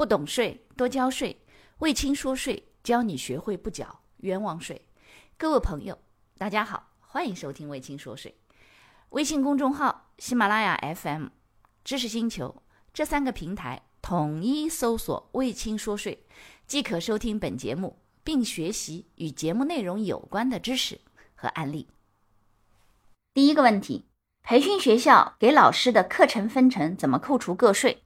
不懂税，多交税。魏青说税，教你学会不缴冤枉税。各位朋友，大家好，欢迎收听魏青说税。微信公众号、喜马拉雅 FM、知识星球这三个平台统一搜索“魏青说税”，即可收听本节目，并学习与节目内容有关的知识和案例。第一个问题：培训学校给老师的课程分成怎么扣除个税？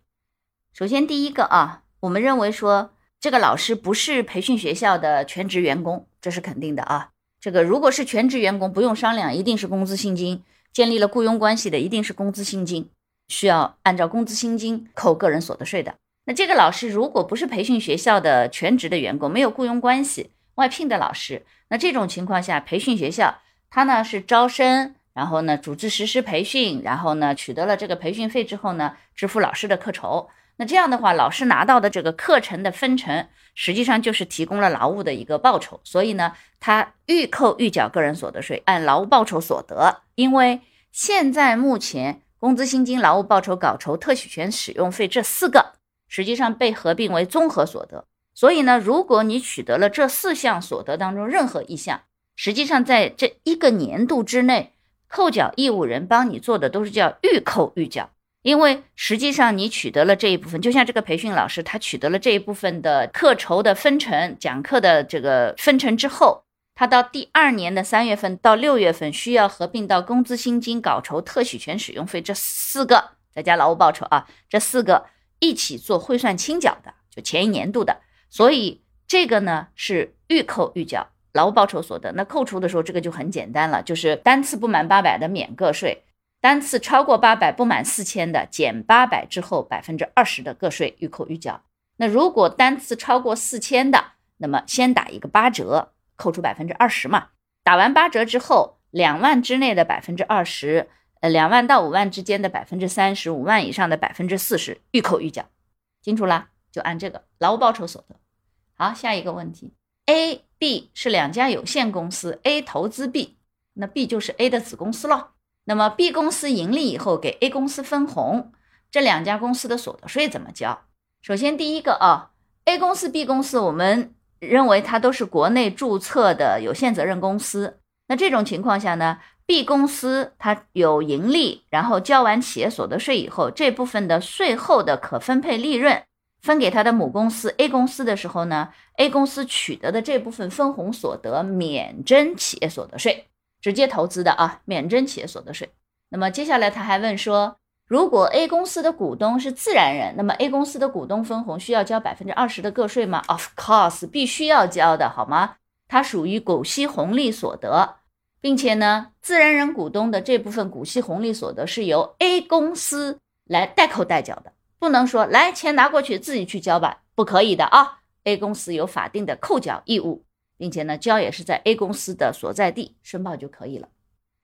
首先，第一个啊，我们认为说这个老师不是培训学校的全职员工，这是肯定的啊。这个如果是全职员工，不用商量，一定是工资薪金。建立了雇佣关系的，一定是工资薪金，需要按照工资薪金扣个人所得税的。那这个老师如果不是培训学校的全职的员工，没有雇佣关系，外聘的老师，那这种情况下，培训学校他呢是招生，然后呢组织实施培训，然后呢取得了这个培训费之后呢，支付老师的课酬。那这样的话，老师拿到的这个课程的分成，实际上就是提供了劳务的一个报酬，所以呢，他预扣预缴个人所得税，按劳务报酬所得。因为现在目前工资薪金、劳务报酬、稿酬、特许权使用费这四个，实际上被合并为综合所得。所以呢，如果你取得了这四项所得当中任何一项，实际上在这一个年度之内，扣缴义务人帮你做的都是叫预扣预缴。因为实际上你取得了这一部分，就像这个培训老师，他取得了这一部分的课酬的分成、讲课的这个分成之后。他到第二年的三月份到六月份，需要合并到工资薪金、稿酬、特许权使用费这四个，再加劳务报酬啊，这四个一起做汇算清缴的，就前一年度的。所以这个呢是预扣预缴劳务报酬所得。那扣除的时候，这个就很简单了，就是单次不满八百的免个税，单次超过八百不满四千的减八百之后百分之二十的个税预扣预缴。那如果单次超过四千的，那么先打一个八折。扣除百分之二十嘛，打完八折之后，两万之内的百分之二十，呃，两万到五万之间的百分之三十五万以上的百分之四十，预扣预缴，清楚啦？就按这个劳务报酬所得。好，下一个问题，A、B 是两家有限公司，A 投资 B，那 B 就是 A 的子公司了。那么 B 公司盈利以后给 A 公司分红，这两家公司的所得税怎么交？首先第一个啊，A 公司、B 公司，我们。认为它都是国内注册的有限责任公司，那这种情况下呢，B 公司它有盈利，然后交完企业所得税以后，这部分的税后的可分配利润分给它的母公司 A 公司的时候呢，A 公司取得的这部分分红所得免征企业所得税，直接投资的啊，免征企业所得税。那么接下来他还问说。如果 A 公司的股东是自然人，那么 A 公司的股东分红需要交百分之二十的个税吗？Of course，必须要交的，好吗？它属于股息红利所得，并且呢，自然人股东的这部分股息红利所得是由 A 公司来代扣代缴的，不能说来钱拿过去自己去交吧，不可以的啊。A 公司有法定的扣缴义务，并且呢，交也是在 A 公司的所在地申报就可以了。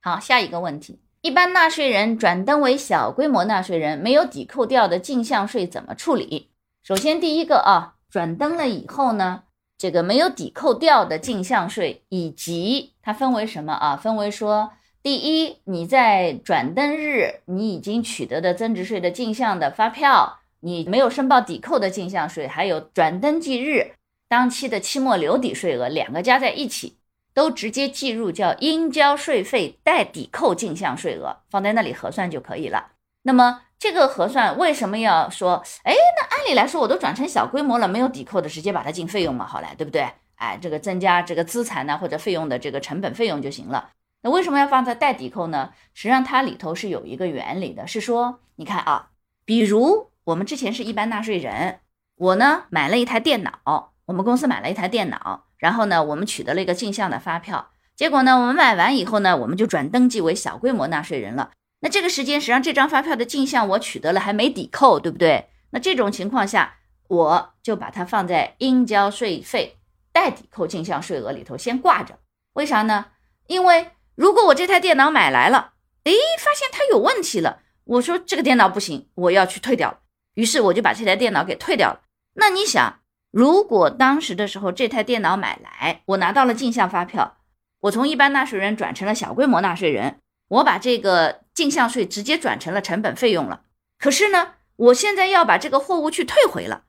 好，下一个问题。一般纳税人转登为小规模纳税人，没有抵扣掉的进项税怎么处理？首先，第一个啊，转登了以后呢，这个没有抵扣掉的进项税，以及它分为什么啊？分为说，第一，你在转登日你已经取得的增值税的进项的发票，你没有申报抵扣的进项税，还有转登记日当期的期末留抵税额，两个加在一起。都直接计入叫应交税费待抵扣进项税额，放在那里核算就可以了。那么这个核算为什么要说？哎，那按理来说我都转成小规模了，没有抵扣的，直接把它进费用嘛，好嘞，对不对？哎，这个增加这个资产呢或者费用的这个成本费用就行了。那为什么要放在待抵扣呢？实际上它里头是有一个原理的，是说你看啊，比如我们之前是一般纳税人，我呢买了一台电脑，我们公司买了一台电脑。然后呢，我们取得了一个进项的发票，结果呢，我们买完以后呢，我们就转登记为小规模纳税人了。那这个时间实际上这张发票的进项我取得了还没抵扣，对不对？那这种情况下，我就把它放在应交税费待抵扣进项税额里头先挂着。为啥呢？因为如果我这台电脑买来了，诶，发现它有问题了，我说这个电脑不行，我要去退掉了。于是我就把这台电脑给退掉了。那你想？如果当时的时候这台电脑买来，我拿到了进项发票，我从一般纳税人转成了小规模纳税人，我把这个进项税直接转成了成本费用了。可是呢，我现在要把这个货物去退回了，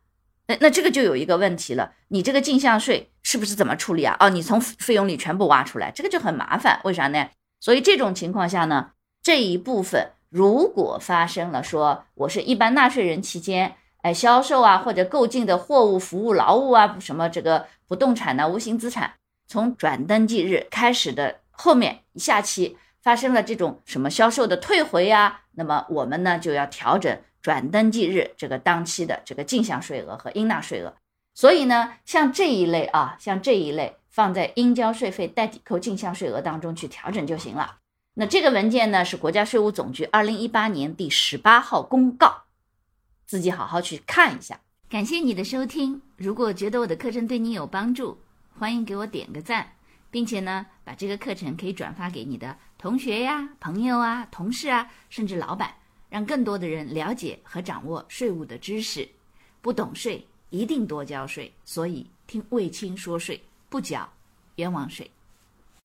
那那这个就有一个问题了，你这个进项税是不是怎么处理啊？哦，你从费用里全部挖出来，这个就很麻烦。为啥呢？所以这种情况下呢，这一部分如果发生了，说我是一般纳税人期间，哎，销售啊或者购进的货物、服务、劳务啊，什么这个不动产呢、无形资产，从转登记日开始的后面下期发生了这种什么销售的退回啊，那么我们呢就要调整。转登记日这个当期的这个进项税额和应纳税额，所以呢，像这一类啊，像这一类放在应交税费待抵扣进项税额当中去调整就行了。那这个文件呢是国家税务总局二零一八年第十八号公告，自己好好去看一下。感谢你的收听，如果觉得我的课程对你有帮助，欢迎给我点个赞，并且呢，把这个课程可以转发给你的同学呀、朋友啊、同事啊，甚至老板。让更多的人了解和掌握税务的知识，不懂税一定多交税。所以听卫青说税，不缴冤枉税。